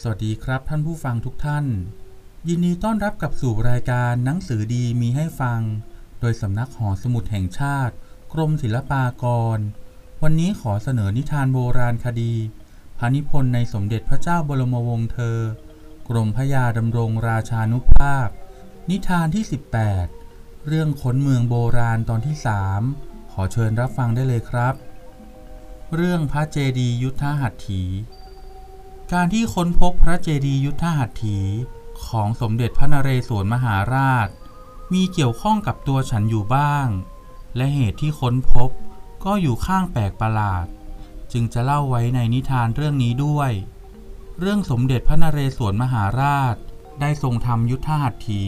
สวัสดีครับท่านผู้ฟังทุกท่าน ยินดีต้อนรับกับสู่รายการหนังสือดีมีให้ฟัง โดยสำนักหอสมุดแห่งชาติ กรมศิลปากร วันนี้ขอเสนอนิทานโบราณคดี พระนิพนธ์ในสมเด็จพระเจ้าบรมวงศ์เธอ กรมพระยาดำรงราชานุภาพ นิทานที่ 18 เรื่องขนเมืองโบราณตอนที่3ขอเชิญรับฟังได้เลยครับ เรื่องพระเจดีย์ยุทธหัตถี การที่ค้นพบพระเจดีย์ยุทธหัตถีของสมเด็จพระนเรศวรมหาราช มีเกี่ยวข้องกับตัวฉันอยู่บ้าง และเหตุที่ค้นพบก็อยู่ข้างแปลกประหลาด จึงจะเล่าไว้ในนิทานเรื่องนี้ด้วย เรื่องสมเด็จพระนเรศวรมหาราช ได้ทรงทำยุทธหัตถี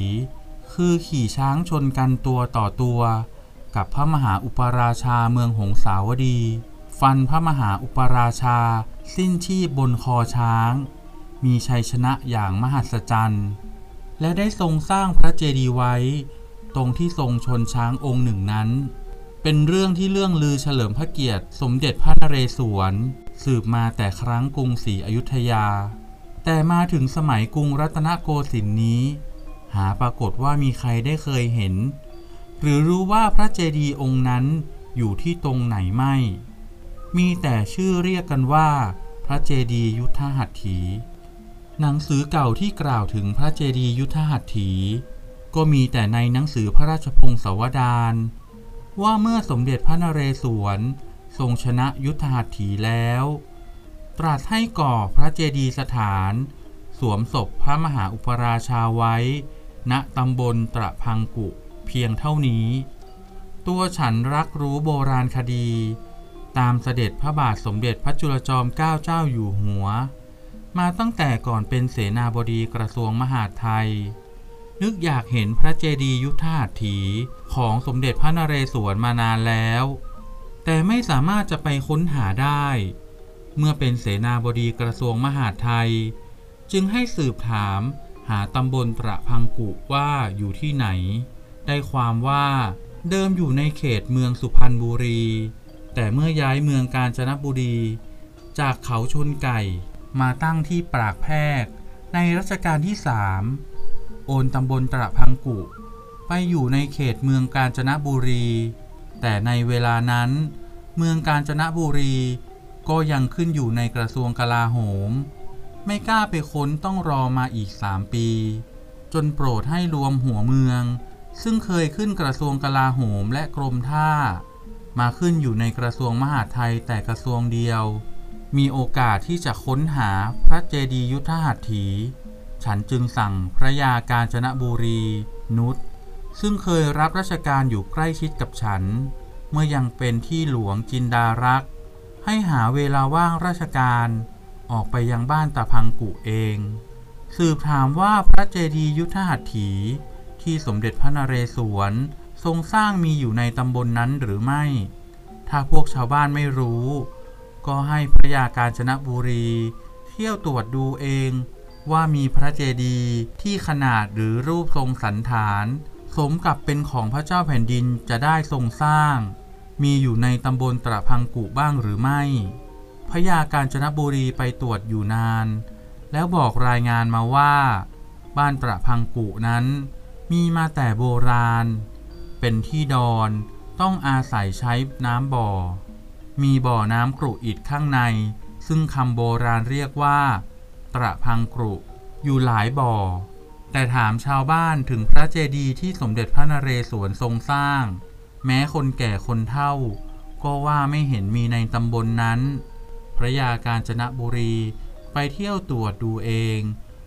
คือขี่ช้างชนกันตัวต่อตัว กับพระมหาอุปราชาเมืองหงสาวดี ฟันพระมหาอุปราชา สิ้นชีพบนคอช้าง มีชัยชนะอย่างมหัศจรรย์ และได้ทรงสร้างพระเจดีย์ไว้ ตรงที่ทรงชนช้างองค์หนึ่งนั้น เป็นเรื่องที่เรื่องลือเฉลิมพระเกียรติ สมเด็จพระนเรศวร สืบมาแต่ครั้งกรุงศรีอยุธยา แต่มาถึงสมัยกรุงรัตนโกสินทร์นี้ หาปรากฏว่ามีใครได้เคยเห็น หรือรู้ว่าพระเจดีย์องค์นั้นอยู่ที่ตรงไหนไม่ มีแต่ชื่อเรียกกันว่า พระเจดีย์ยุทธหัตถี หนังสือเก่าที่กล่าวถึงพระเจดีย์ยุทธหัตถี ก็มีแต่ในหนังสือพระราชพงศาวดารว่าเมื่อสมเด็จพระนเรศวรทรงชนะยุทธหัตถีแล้ว ตรัสให้ก่อพระเจดีย์สถาน สวมศพพระมหาอุปราชาไว้ ณตำบลตระพังกุเพียงเท่านี้ ตัวฉันรักรู้โบราณคดี ตามเสด็จพระบาทสมเด็จพระจุลจอมเกล้าเจ้าอยู่หัว มาตั้งแต่ก่อนเป็นเสนาบดีกระทรวงมหาดไทย นึกอยากเห็นพระเจดีย์ยุทธหัตถีของสมเด็จพระนเรศวรมานานแล้ว แต่ไม่สามารถจะไปค้นหาได้ เมื่อเป็นเสนาบดีกระทรวงมหาดไทย จึงให้สืบถามหาตำบลประพังกุว่าอยู่ที่ไหน ได้ความว่าเดิมอยู่ในเขตเมืองสุพรรณบุรี แต่เมื่อย้ายเมืองกาญจนบุรี จากเขาชนไก่มาตั้งที่ปรากแพรก ในรัชกาลที่สามโอนตำบลตระพังกุ ไปอยู่ในเขตเมืองกาญจนบุรี แต่ในเวลานั้น เมืองกาญจนบุรีก็ยังขึ้นอยู่ในกระทรวงกลาโหม ไม่กล้าไปค้นต้องรอมาอีกสามปี จนโปรดให้รวมหัวเมือง ซึ่งเคยขึ้นกระทรวงกลาโหมและกรมท่า มาขึ้นอยู่ในกระทรวงมหาดไทยแต่กระทรวงเดียว มีโอกาสที่จะค้นหาพระเจดียุทธหัตถี ฉันจึงสั่งพระยาการจนบุรี นุชซึ่งเคยรับราชการอยู่ใกล้ชิดกับฉัน เมื่อยังเป็นที่หลวงจินดารักษ์ให้หาเวลาว่างราชการออกไปยังบ้านตาพังกุเอง สืบถามว่าพระเจดียุทธหัตถีที่สมเด็จพระนเรศวร ทรงสร้างมีอยู่ในตำบลนนั้นหรือไม่ ถ้าพวกชาวบ้านไม่รู้ ก็ให้พระยาการจนบุรี เที่ยวตรวจดูเองว่ามีพระเจดีย์ที่ขนาดหรือรูปทรงสันฐาน สมกับเป็นของพระเจ้าแผ่นดินจะได้ทรงสร้าง มีอยู่ในตำบลตระพังกุบ้างหรือไม่ พระยาการจนบุรีไปตรวจอยู่นาน แล้วบอกรายงานมาว่า บ้านตระพังกุนั้น มีมาแต่โบราณ เป็นที่ดอนต้องอาศัยใช้น้ำบ่อ มีบ่อน้ำกรุอิดข้างใน ซึ่งคำโบราณเรียกว่า ตระพังกรุอยู่หลายบ่อ แต่ถามชาวบ้านถึงพระเจดีย์ที่สมเด็จพระนเรศวรทรงสร้าง แม้คนแก่คนเฒ่า ก็ว่าไม่เห็นมีในตำบลนนั้น พระยาการจนบุรีไปเที่ยวตรวจดูเอง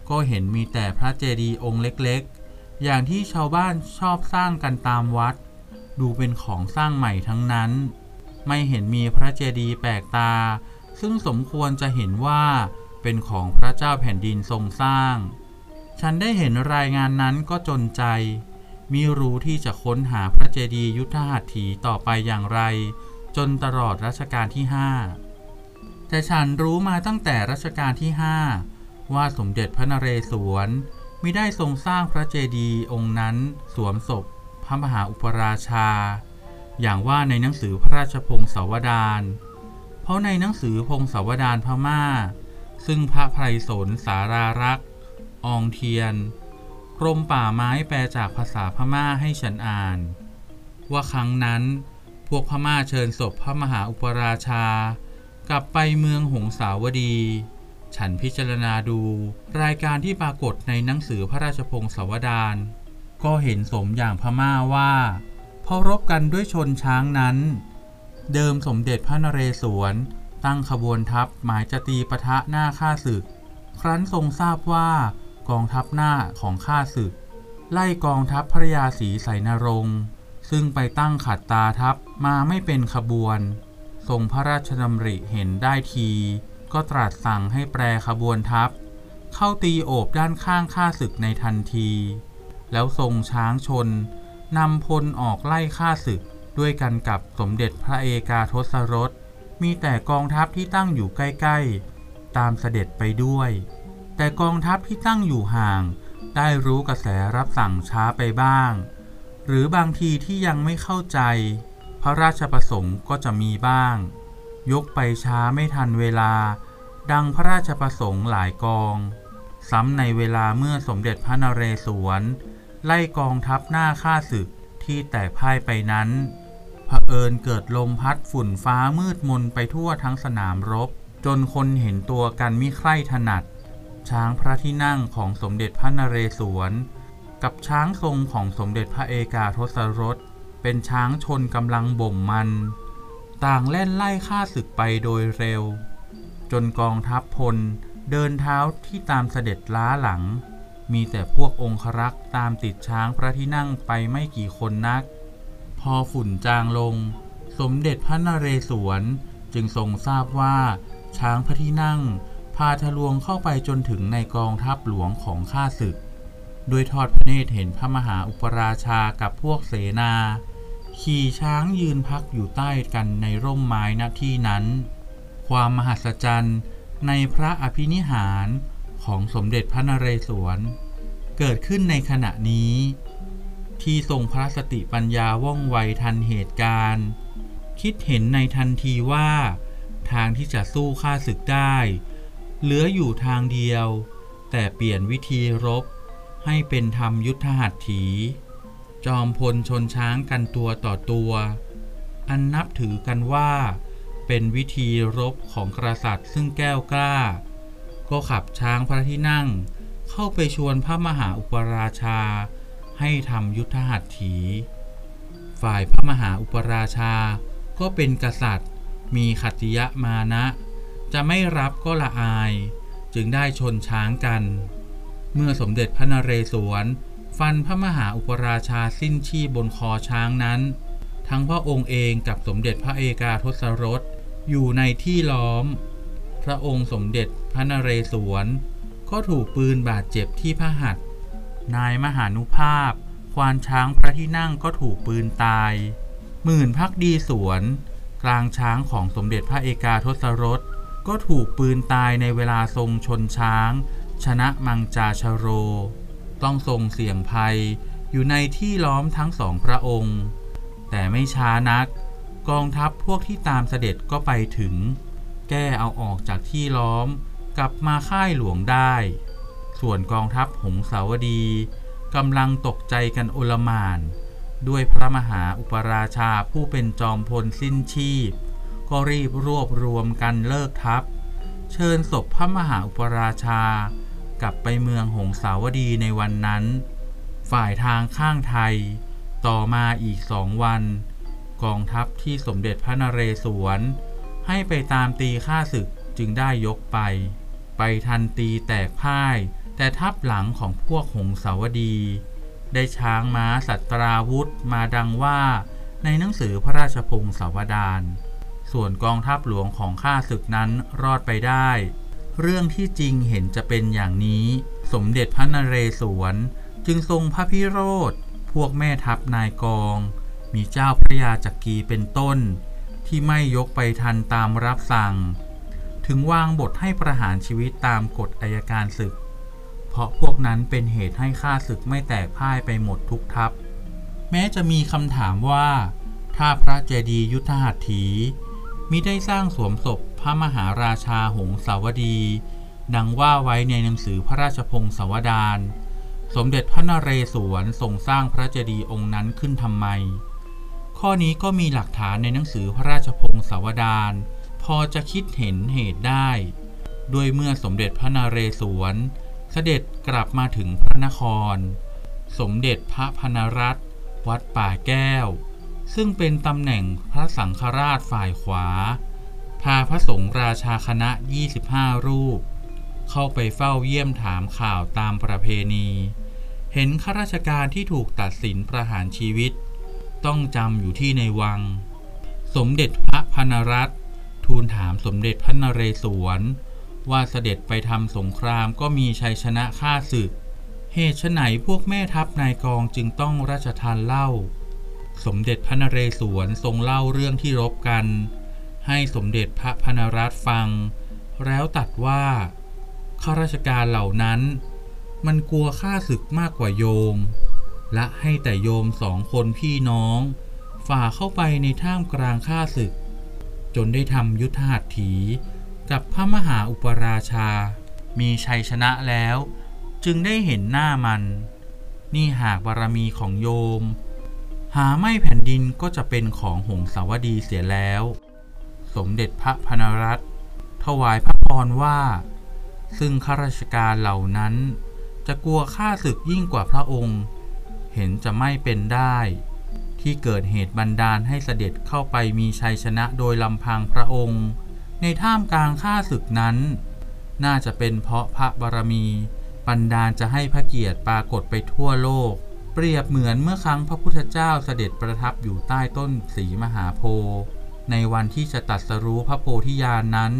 ก็เห็นมีแต่พระเจดีย์องค์เล็กๆ อย่างที่ชาวบ้านชอบสร้างกันตามวัด ดูเป็นของสร้างใหม่ทั้งนั้น ไม่เห็นมีพระเจดีย์แปลกตา ซึ่งสมควรจะเห็นว่าเป็นของพระเจ้าแผ่นดินทรงสร้าง ฉันได้เห็นรายงานนั้นก็จนใจ มีรู้ที่จะค้นหาพระเจดีย์ยุทธหัตถีต่อไปอย่างไร จนตลอดรัชกาลที่ห้าแต่ฉันรู้มาตั้งแต่รัชกาลที่ห้าว่าสมเด็จพระนเรศวร มิได้ทรงสร้างพระเจดีย์องค์นั้นสวมศพพระมหาอุปราชา อย่างว่าในหนังสือพระราชพงศาวดาร เพราะในหนังสือพงศาวดารพม่า ซึ่งพระไพรสนสารารักษ์อองเทียน กรมป่าไม้แปลจากภาษาพม่าให้ฉันอ่าน ว่าครั้งนั้น พวกพม่าเชิญศพพระมหาอุปราชากลับไปเมืองหงสาวดี ฉันพิจารณาดูรายการที่ปรากฏในหนังสือพระราชพงศาวดารก็เห็นสมอย่างพม่าว่าพอรบกันด้วยชนช้างนั้น เดิมสมเด็จพระนเรศวร ตั้งขบวนทัพหมายจะตีปะทะหน้าข้าศึก ครั้นทรงทราบว่ากองทัพหน้าของข้าศึก ไล่กองทัพพระยาศรีไสนรงค์ซึ่งไปตั้งขัดตาทัพมาไม่เป็นขบวน ทรงพระราชดำริเห็นได้ที ก็ตรัสสั่งให้แปรขบวนทัพ เข้าตีโอบด้านข้างข้าศึกในทันที แล้วทรงช้างชนนำพลออกไล่ฆ่าศึกด้วยกันกับสมเด็จพระเอกาทศรส มีแต่กองทัพที่ตั้งอยู่ใกล้ๆ ตามเสด็จไปด้วย แต่กองทัพที่ตั้งอยู่ห่าง ได้รู้กระแสรับสั่งช้าไปบ้าง หรือบางทีที่ยังไม่เข้าใจ พระราชประสงค์ก็จะมีบ้าง ยกไปช้าไม่ทันเวลา ดังพระราชประสงค์หลายกอง ซ้ำในเวลาเมื่อสมเด็จพระนเรศวร ไล่กองทัพหน้าข้าศึกที่แตกพ่ายไปนั้นเผอิญเกิดลมพัดฝุ่นฟ้ามืดมนไปทั่วทั้งสนามรบ จนคนเห็นตัวกันมิใคร่ถนัด ช้างพระที่นั่งของสมเด็จพระนเรศวร กับช้างทรงของสมเด็จพระเอกาทศรสเป็นช้างชนกำลังบ่มมัน ต่างเล่นไล่ฆ่าศึกไปโดยเร็ว จนกองทัพพลเดินเท้าที่ตามเสด็จล้าหลัง มีแต่พวกองครักษ์ตามติดช้างพระที่นั่งไปไม่กี่คนนัก พอฝุ่นจางลง สมเด็จพระนเรศวรจึงทรงทราบว่า ช้างพระที่นั่ง พาทะลวงเข้าไปจนถึงในกองทัพหลวงของข้าศึก โดยทอดพระเนตรเห็นพระมหาอุปราชากับพวกเสนา ขี่ช้างยืนพักอยู่ใต้กันในร่มไม้ณที่นั้น ความมหัศจรรย์ในพระอภินิหารของสมเด็จพระนเรศวร เกิดขึ้นในขณะนี้ ที่ทรงพระสติปัญญาว่องไวทันเหตุการณ์ คิดเห็นในทันทีว่า ทางที่จะสู้ข้าศึกได้ เหลืออยู่ทางเดียว แต่เปลี่ยนวิธีรบให้เป็นธรรมยุทธหัตถี จอมพลชนช้างกันตัวต่อตัว อันนับถือกันว่า เป็นวิธีรบของกษัตริย์ซึ่งแก้วกล้า ก็ขับช้างพระที่นั่ง เข้าไปชวนพระมหาอุปราชา ให้ทำยุทธหัตถี ฝ่ายพระมหาอุปราชา ก็เป็นกษัตริย์ มีขัตติยะมานะ จะไม่รับก็ละอาย จึงได้ชนช้างกัน เมื่อสมเด็จพระนเรศวร ฟันพระมหาอุปราชาสิ้นชีพบนคอช้างนั้น ทั้งพระองค์เองกับสมเด็จพระเอกาทศรสอยู่ในที่ล้อม พระองค์สมเด็จพระนเรศวร ก็ถูกปืนบาดเจ็บที่พระหัตถ์นายมหานุภาพ ควานช้างพระที่นั่งก็ถูกปืนตาย หมื่นพักดีสวน กลางช้างของสมเด็จพระเอกาทศรสก็ถูกปืนตายในเวลาทรงชนช้าง ชนะมังจาชโร ต้องทรงเสี่ยงภัยอยู่ในที่ล้อมทั้งสองพระองค์ แต่ไม่ช้านัก กองทัพพวกที่ตามเสด็จก็ไปถึง แก้เอาออกจากที่ล้อมกลับมาค่ายหลวงได้ ส่วนกองทัพหงสาวดีกำลังตกใจกันโอลมาน ด้วยพระมหาอุปราชาผู้เป็นจอมพลสิ้นชีพ ก็รีบรวบรวมกันเลิกทัพ เชิญศพพระมหาอุปราชา กลับไปเมืองหงสาวดีในวันนั้น ฝ่ายทางข้างไทย ต่อมาอีกสองวัน กองทัพที่สมเด็จพระนเรศวร ให้ไปตามตีฆ่าศึกจึงได้ยกไป ไปทันตีแตกพ่าย แต่ทับหลังของพวกหงสาวดี ได้ช้างม้าสัตราวุธมาดังว่าในหนังสือพระราชพงศาวดารส่วนกองทัพหลวงของข้าศึกนั้นรอดไปได้ เรื่องที่จริงเห็นจะเป็นอย่างนี้ สมเด็จพระนเรศวร จึงทรงพระพิโรธ พวกแม่ทัพนายกอง มีเจ้าพระยาจักรีเป็นต้น ที่ไม่ยกไปทันตามรับสั่ง ถึงวางบทให้ประหารชีวิตตามกฎอายการศึก เพราะพวกนั้นเป็นเหตุให้ข้าศึกไม่แตกพ่ายไปหมดทุกทัพ แม้จะมีคำถามว่า ถ้าพระเจดียุทธหัตถี มิได้สร้างสวมศพพระมหาราชาหงสาวดี ดังว่าไว้ในหนังสือพระราชพงศาวดารสมเด็จพระนเรศวรทรงสร้างพระเจดีย์องค์นั้นขึ้นทำไม ข้อนี้ก็มีหลักฐานในหนังสือพระราชพงศาวดารพอจะคิดเห็นเหตุได้ ด้วยเมื่อสมเด็จพระนเรศวร เสด็จกลับมาถึงพระนคร สมเด็จพระพนรัตน์วัดป่าแก้ว ซึ่งเป็นตำแหน่งพระสังฆราชฝ่ายขวา พาพระสงฆ์ราชาคณะ 25 รูป เข้าไปเฝ้าเยี่ยมถามข่าวตามประเพณี เห็นข้าราชการที่ถูกตัดสินประหารชีวิต ต้องจำอยู่ที่ในวัง สมเด็จพระพนรัตทูลถามสมเด็จพระนเรศวร ว่าเสด็จไปทำสงครามก็มีชัยชนะฆ่าศึก เหตุไฉนพวกแม่ทัพนายกองจึงต้องราชทานเล่า สมเด็จพระนเรศวรทรงเล่าเรื่องที่รบกัน ให้สมเด็จพระพนรัตน์ฟัง แล้วตัดว่าข้าราชการเหล่านั้น มันกลัวฆ่าศึกมากกว่าโยม และให้แต่โยมสองคนพี่น้อง ฝ่าเข้าไปในท่ามกลางข้าศึก จนได้ทำยุทธหัตถีกับพระมหาอุปราชา มีชัยชนะแล้ว จึงได้เห็นหน้ามัน นี่หากบารมีของโยม หาไม่แผ่นดินก็จะเป็นของหงสาวดีเสียแล้ว สมเด็จพระพนรัตน์ถวายพระพรว่า ซึ่งข้าราชการเหล่านั้น จะกลัวข้าศึกยิ่งกว่าพระองค์ เห็นจะไม่เป็นได้ ที่เกิดเหตุบันดาลให้เสด็จเข้าไปมีชัยชนะโดยลำพังพระองค์ ในท่ามกลางข้าศึกนั้น น่าจะเป็นเพราะพระบารมีบันดาลจะให้พระเกียรติปรากฏไปทั่วโลก เปรียบเหมือนเมื่อครั้งพระพุทธเจ้าเสด็จประทับอยู่ใต้ต้นสีมหาโพธิ์ในวันที่จะตัดสรู้พระโพธิญาณนนั้น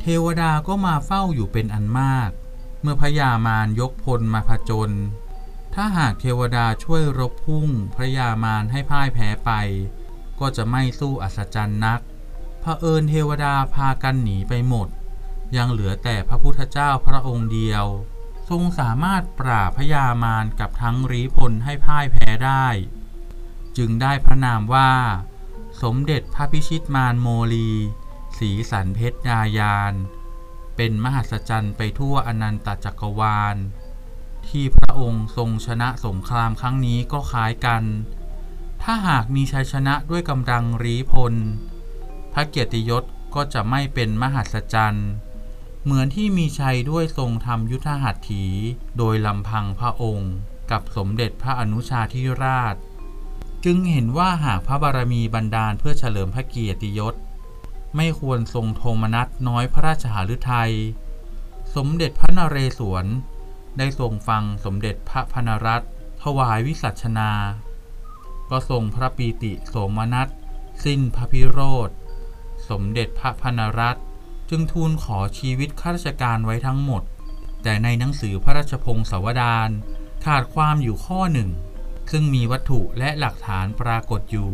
เทวดาก็มาเฝ้าอยู่เป็นอันมาก เมื่อพญามารยกพลมาผจญถ้าหากเทวดาช่วยรบพุ่งพระยามารให้พ่ายแพ้ไป ก็จะไม่สู้อัศจรรย์นักเผอิญเทวดาพากันหนีไปหมด ยังเหลือแต่พระพุทธเจ้าพระองค์เดียว ทรงสามารถปราบพญามารกับทั้งรีพลให้พ่ายแพ้ได้ จึงได้พระนามว่า สมเด็จพระพิชิตมารโมลีสีสันเพชรดายาน เป็นมหัศจรรย์ไปทั่วอนันตจักรวาล ที่พระองค์ทรงชนะสงครามครั้งนี้ก็คล้ายกัน ถ้าหากมีชัยชนะด้วยกำลังรีพล พระเกียรติยศก็จะไม่เป็นมหัศจรรย์ เหมือนที่มีชัยด้วยทรงทำยุทธหัตถี โดยลำพังพระองค์ กับสมเด็จพระอนุชาธิราช จึงเห็นว่าหากพระบารมีบันดาลเพื่อเฉลิมพระเกียรติยศ ไม่ควรทรงโทมนัสน้อยพระราชหฤทัย สมเด็จพระนเรศวร ได้ทรงฟังสมเด็จพระพนรัตน์ถวายวิสัชนา ก็ทรงพระปีติโสมนัส สิ้นพระพิโรธ สมเด็จพระพนรัตน์ จึงทูลขอชีวิตข้าราชการไว้ทั้งหมด แต่ในหนังสือพระราชพงศาวดารขาดความอยู่ข้อหนึ่ง ซึ่งมีวัตถุและหลักฐานปรากฏอยู่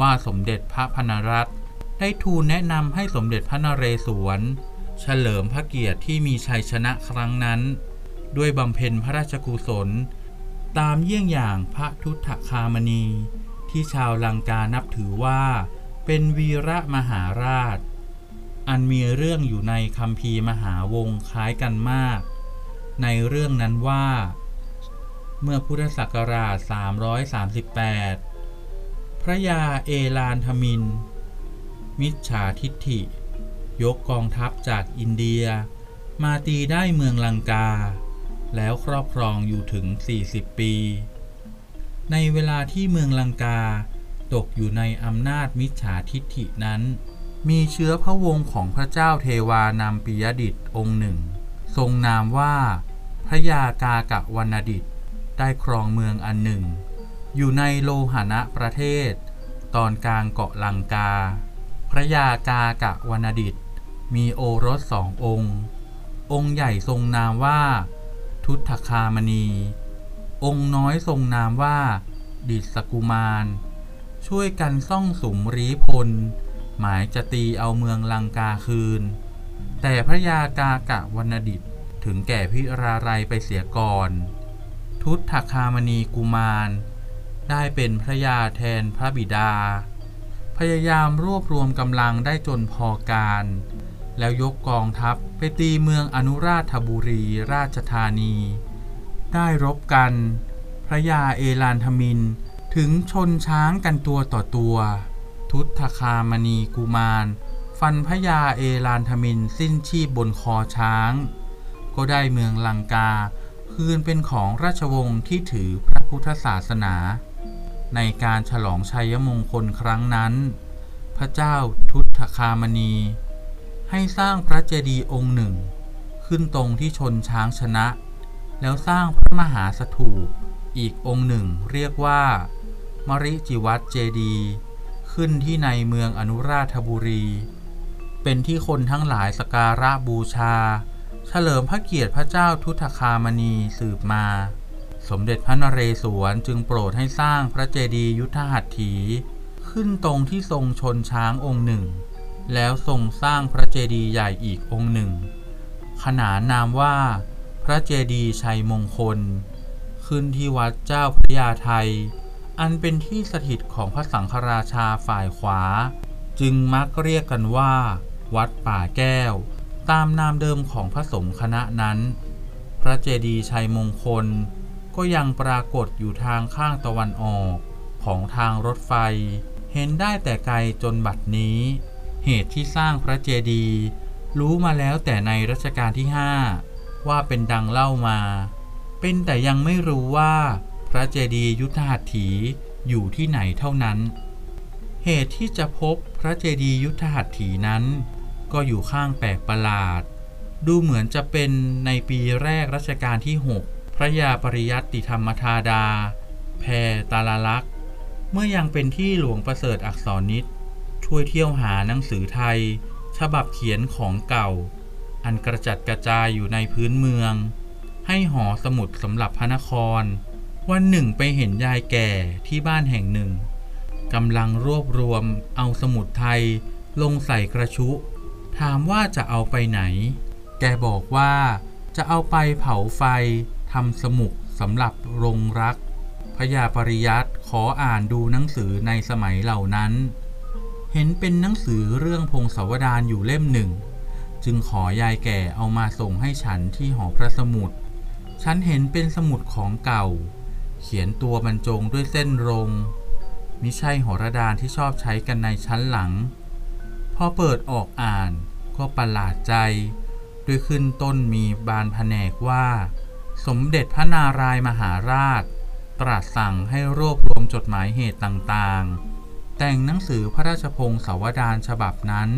ว่าสมเด็จพระพนรัตน์ได้ทูลแนะนำให้สมเด็จพระนเรศวร เฉลิมพระเกียรติที่มีชัยชนะครั้งนั้น ด้วยบำเพ็ญพระราชกุศล ตามเยี่ยงอย่างพระทุตถคามณี ที่ชาวลังกานับถือว่า เป็นวีระมหาราช อันมีเรื่องอยู่ในคำพีมหาวงคล้ายกันมาก ในเรื่องนั้นว่า เมื่อพุทธศักราช 338 พระยาเอลานทมิน มิจฉาทิฐิ ยกกองทัพจากอินเดีย มาตีได้เมืองลังกา แล้วครอบครองอยู่ถึง 40 ปี ในเวลาที่เมืองลังกาตกอยู่ในอำนาจมิจฉาทิฐินั้น มีเชื้อพระวงศ์ของพระเจ้าเทวานามปิยดิษฐ์องค์หนึ่ง ทรงนามว่า พระยากากะวรรณดิษฐ์ได้ครองเมืองอันหนึ่ง อยู่ในโลหณะประเทศ ตอนกลางเกาะลังกา พระยากากะวรรณดิษฐ์มีโอรสสององค์ องค์ใหญ่ทรงนามว่า ทุตถคามณี องค์น้อยทรงนามว่า ดิษกุมาร ช่วยกันซ่องสุมรีพล หมายจะตีเอาเมืองลังกาคืน แต่พระยากากะวรรณดิษฐ์ถึงแก่พิราไรไปเสียก่อน ทุตถคามณีกุมาร ได้เป็นพระยาแทนพระบิดา พยายามรวบรวมกำลังได้จนพอการ แล้วยกกองทัพไปตีเมืองอนุราชบุรีราชธานี ได้รบกัน พระยาเอลานทมินถึงชนช้างกันตัวต่อตัว ทุตคคามณีกุมาร ฟันพระยาเอลานทมินสิ้นชีพบนคอช้าง ก็ได้เมืองลังกา คืนเป็นของราชวงศ์ที่ถือพระพุทธศาสนา ในการฉลองชัยมงคลครั้งนั้น พระเจ้าทุตคามณี ให้สร้างพระเจดีย์องค์หนึ่ง ขึ้นตรงที่ชนช้างชนะ แล้วสร้างพระมหาสถูปอีกองค์หนึ่งเรียกว่า มริจิวัตเจดีย์ ขึ้นที่ในเมืองอนุราธบุรี เป็นที่คนทั้งหลายสการะบูชา เฉลิมพระเกียรติพระเจ้าทุตคามณีสืบมา สมเด็จพระนเรศวรจึงโปรดให้สร้างพระเจดีย์ยุทธหัตถี ขึ้นตรงที่ทรงชนช้างองค์หนึ่ง แล้วทรงสร้างพระเจดีย์ใหญ่อีกองค์หนึ่ง ขนานนามว่า พระเจดีย์ชัยมงคล ขึ้นที่วัดเจ้าพระยาไทย อันเป็นที่สถิตของพระสังฆราชาฝ่ายขวา จึงมักเรียกกันว่า วัดป่าแก้ว ตามนามเดิมของพระสงฆ์คณะนั้น พระเจดีย์ชัยมงคล ก็ยังปรากฏอยู่ทางข้างตะวันออกของทางรถไฟ เห็นได้แต่ไกลจนบัดนี้ เหตุที่สร้างพระเจดีย์รู้มาแล้วแต่ในรัชกาลที่ห้าว่าเป็นดังเล่ามา เป็นแต่ยังไม่รู้ว่า พระเจดีย์ยุทธหัตถีอยู่ที่ไหนเท่านั้น เหตุที่จะพบพระเจดีย์ยุทธหัตถีนั้น ก็อยู่ข้างแปลกประหลาด ดูเหมือนจะเป็นในปีแรกรัชกาลที่ 6 พระยาปริยัติธรรมธาดา แพรตาลลักษณ์เมื่อยังเป็นที่หลวงประเสริฐอักษรนิตช่วยเที่ยวหาหนังสือไทย ฉบับเขียนของเก่า อันกระจัดกระจายอยู่ในพื้นเมือง ให้หอสมุดสำหรับพระนคร วันหนึ่งไปเห็นยายแก่ที่บ้านแห่งหนึ่งกำลังรวบรวมเอาสมุดไทยลงใส่กระชุ ถามว่าจะเอาไปไหน แกบอกว่าจะเอาไปเผาไฟทำสมุกสำหรับรงรักพยาปริยัตขออ่านดูหนังสือในสมัยเหล่านั้น เห็นเป็นหนังสือเรื่องพงศาวดารอยู่เล่มหนึ่ง จึงขอยายแก่เอามาส่งให้ฉันที่หอพระสมุด ฉันเห็นเป็นสมุดของเก่า เขียนตัวบรรจงด้วยเส้นรงมิใช่หอระดานที่ชอบใช้กันในชั้นหลัง พอเปิดออกอ่านก็ประหลาดใจ ด้วยขึ้นต้นมีบานแผนกว่า สมเด็จพระนารายมหาราช ตรัสสั่งให้รวบรวมจดหมายเหตุต่างๆ แต่งหนังสือพระราชพงศาวดารฉบับนั้น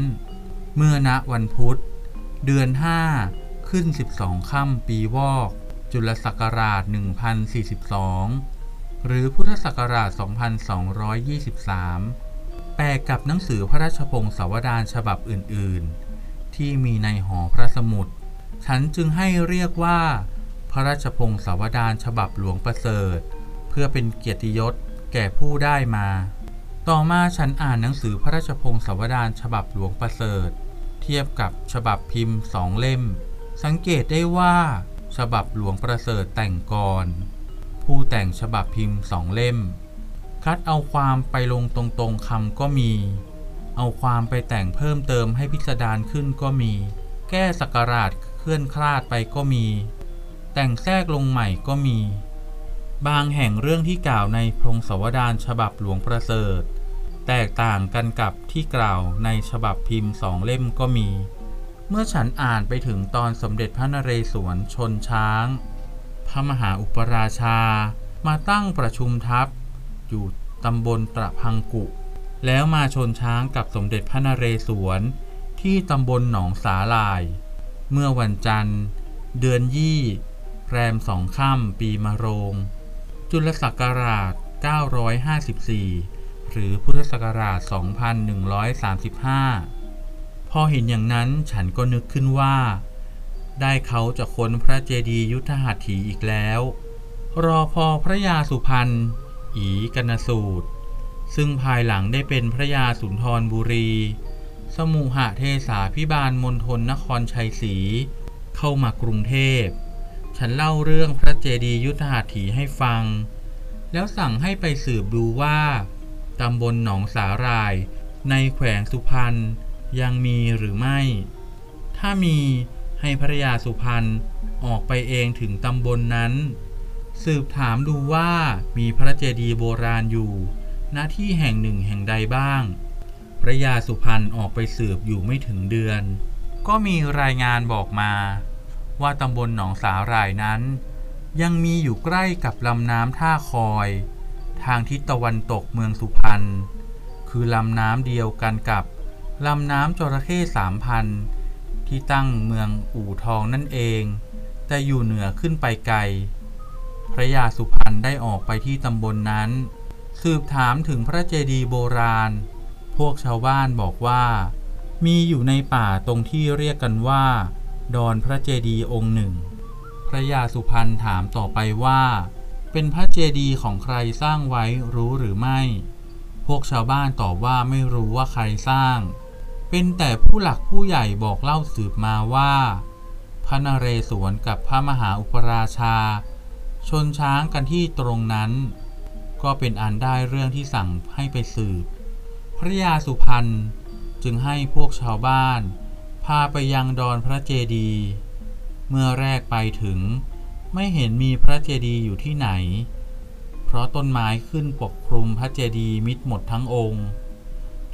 เมื่อณวันพุธ เดือน5ขึ้น 12ค่ำปีวอก จุลศักราช 1042 หรือพุทธศักราช 2223 แปลกกับหนังสือพระราชพงศาวดารฉบับอื่น ๆ ที่มีในหอพระสมุด ฉันจึงให้เรียกว่า พระราชพงศาวดารฉบับหลวงประเสริฐ เพื่อเป็นเกียรติยศแก่ผู้ได้มา ต่อมาฉันอ่านหนังสือพระราชพงศาวดารฉบับหลวงประเสริฐ เทียบกับฉบับพิมพ์สองเล่ม สังเกตได้ว่า ฉบับหลวงประเสริฐแต่งก่อนผู้แต่งฉบับพิมพ์สองเล่ม คัดเอาความไปลงตรงๆคำก็มี เอาความไปแต่งเพิ่มเติมให้พิสดารขึ้นก็มี แก้สักราชเคลื่อนคลาดไปก็มี แต่งแทรกลงใหม่ก็มี บางแห่งเรื่องที่กล่าวในพงศวดารฉบับหลวงประเสริฐ แตกต่างกันกับที่กล่าวในฉบับพิมพ์สองเล่มก็มี เมื่อฉันอ่านไปถึงตอนสมเด็จพระนเรศวรชนช้าง พระมหาอุปราชา มาตั้งประชุมทัพ อยู่ตำบลตระพังกุ แล้วมาชนช้างกับสมเด็จพระนเรศวร ที่ตำบลหนองสาลาย เมื่อวันจันทร์ เดือนยี่ แรมสองค่ำปีมะโรง จุลศักราช 954 หรือพุทธศักราช 2135 พอเห็นอย่างนั้นฉันก็นึกขึ้นว่า ได้เขาจะค้นพระเจดีย์ยุทธหัตถีอีกแล้ว รอพอพระยาสุพรรณอีกนสูตร ซึ่งภายหลังได้เป็นพระยาสุนทรบุรี สมุหะเทสาพิบาลมณฑลนครชัยศรีเข้ามากรุงเทพ ฉันเล่าเรื่องพระเจดีย์ยุทธหัตถีให้ฟัง แล้วสั่งให้ไปสืบดูว่าตำบลหนองสาหร่ายในแขวงสุพรรณ ยังมีหรือไม่ ถ้ามีให้ภรยาสุพรรณออกไปเองถึงตำบลนนั้น สืบถามดูว่ามีพระเจดีย์โบราณอยู่ ณที่แห่งหนึ่งแห่งใดบ้าง พระยาสุพรรณออกไปสืบอยู่ไม่ถึงเดือน ก็มีรายงานบอกมา ว่าตำบลหนองสาหร่ายนั้น ยังมีอยู่ใกล้กับลำน้ำท่าคอย ทางทิศตะวันตกเมืองสุพรรณคือลำน้ำเดียวกันกับ ลำน้ำจระเข้สามพันที่ตั้งเมืองอู่ทองนั่นเอง แต่อยู่เหนือขึ้นไปไกล พระยาสุพรรณได้ออกไปที่ตำบลนนั้น สืบถามถึงพระเจดีย์โบราณ พวกชาวบ้านบอกว่า มีอยู่ในป่าตรงที่เรียกกันว่า ดอนพระเจดีย์องค์หนึ่ง พระยาสุพรรณถามต่อไปว่า เป็นพระเจดีย์ของใครสร้างไว้รู้หรือไม่ พวกชาวบ้านตอบว่าไม่รู้ว่าใครสร้าง เป็นแต่ผู้หลักผู้ใหญ่บอกเล่าสืบมาว่า พระนเรศวรกับพระมหาอุปราชา ชนช้างกันที่ตรงนั้น ก็เป็นอันได้เรื่องที่สั่งให้ไปสืบ พระยาสุพรรณจึงให้พวกชาวบ้าน พาไปยังดอนพระเจดีย์เมื่อแรกไปถึง ไม่เห็นมีพระเจดีย์อยู่ที่ไหน เพราะต้นไม้ขึ้นปกคลุมพระเจดีย์มิดหมดทั้งองค์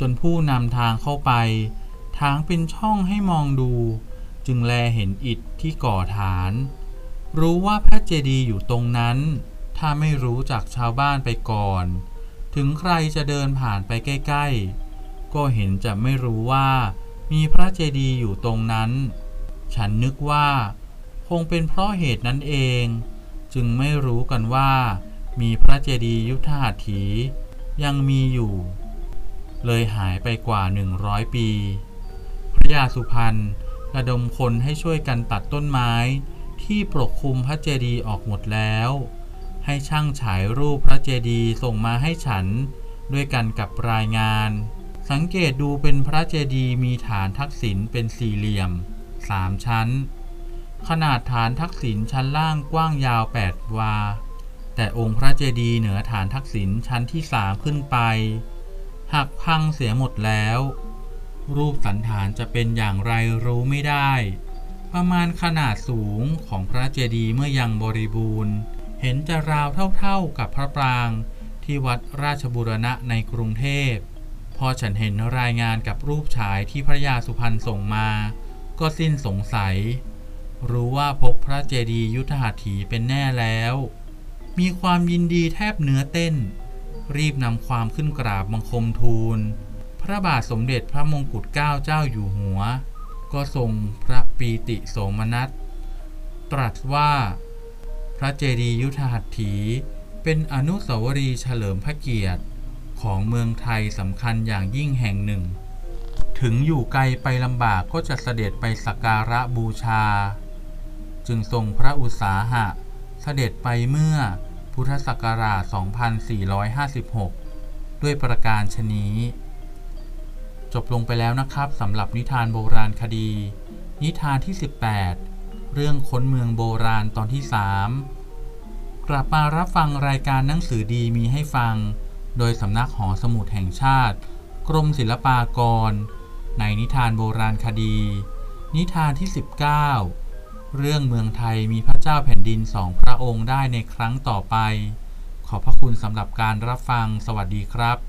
จนผู้นำทางเข้าไป ทางเป็นช่องให้มองดู จึงแลเห็นอิฐที่ก่อฐาน รู้ว่าพระเจดีย์อยู่ตรงนั้น ถ้าไม่รู้จากชาวบ้านไปก่อน ถึงใครจะเดินผ่านไปใกล้ ๆ ก็เห็นจะไม่รู้ว่ามีพระเจดีย์อยู่ตรงนั้น ฉันนึกว่า คงเป็นเพราะเหตุนั้นเอง จึงไม่รู้กันว่า มีพระเจดีย์ยุทธหัตถียังมีอยู่ เลยหายไปกว่าหนึ่งร้อยปี พระยาสุพรรณระดมคนให้ช่วยกันตัดต้นไม้ที่ปกคลุมพระเจดีย์ออกหมดแล้ว ให้ช่างฉายรูปพระเจดีย์ส่งมาให้ฉันด้วยกันกับรายงาน สังเกตดูเป็นพระเจดีย์มีฐานทักษิณเป็นสี่เหลี่ยมสามชั้น ขนาดฐานทักษิณชั้นล่างกว้างยาว 8 วา แต่องค์พระเจดีย์เหนือฐานทักษิณชั้นที่สามขึ้นไป หักพังเสียหมดแล้ว รูปสันฐานจะเป็นอย่างไรรู้ไม่ได้ ประมาณขนาดสูงของพระเจดีย์เมื่อยังบริบูรณ์ เห็นจะราวเท่าๆกับพระปรางที่วัดราชบุรณะในกรุงเทพ พอฉันเห็นรายงานกับรูปฉายที่พระยาสุพรรณส่งมา ก็สิ้นสงสัย รู้ว่าพกพระเจดีย์ยุทธหัตถีเป็นแน่แล้ว มีความยินดีแทบเนื้อเต้น รีบนำความขึ้นกราบบังคมทูล พระบาทสมเด็จพระมงกุฎเกล้าเจ้าอยู่หัว ก็ทรงพระปีติโสมนัส ตรัสว่า พระเจดีย์ยุทธหัตถี เป็นอนุสาวรีย์เฉลิมพระเกียรติของเมืองไทยสำคัญอย่างยิ่งแห่งหนึ่ง ถึงอยู่ไกลไปลำบากก็จะเสด็จไปสักการะบูชา จึงทรงพระอุตสาหะเสด็จไปเมื่อ พุทธศักราช 2456 ด้วยประการชนี้ จบลงไปแล้วนะครับสำหรับนิทานโบราณคดี นิทานที่ 18 เรื่องค้นเมืองโบราณตอนที่ 3 กลับมารับฟังรายการหนังสือดีมีให้ฟัง โดยสำนักหอสมุดแห่งชาติ กรมศิลปากร ในนิทานโบราณคดี นิทานที่ 19 เรื่องเมืองไทยมีพระเจ้าแผ่นดินสองพระองค์ได้ในครั้งต่อไป ขอบพระคุณสำหรับการรับฟัง สวัสดีครับ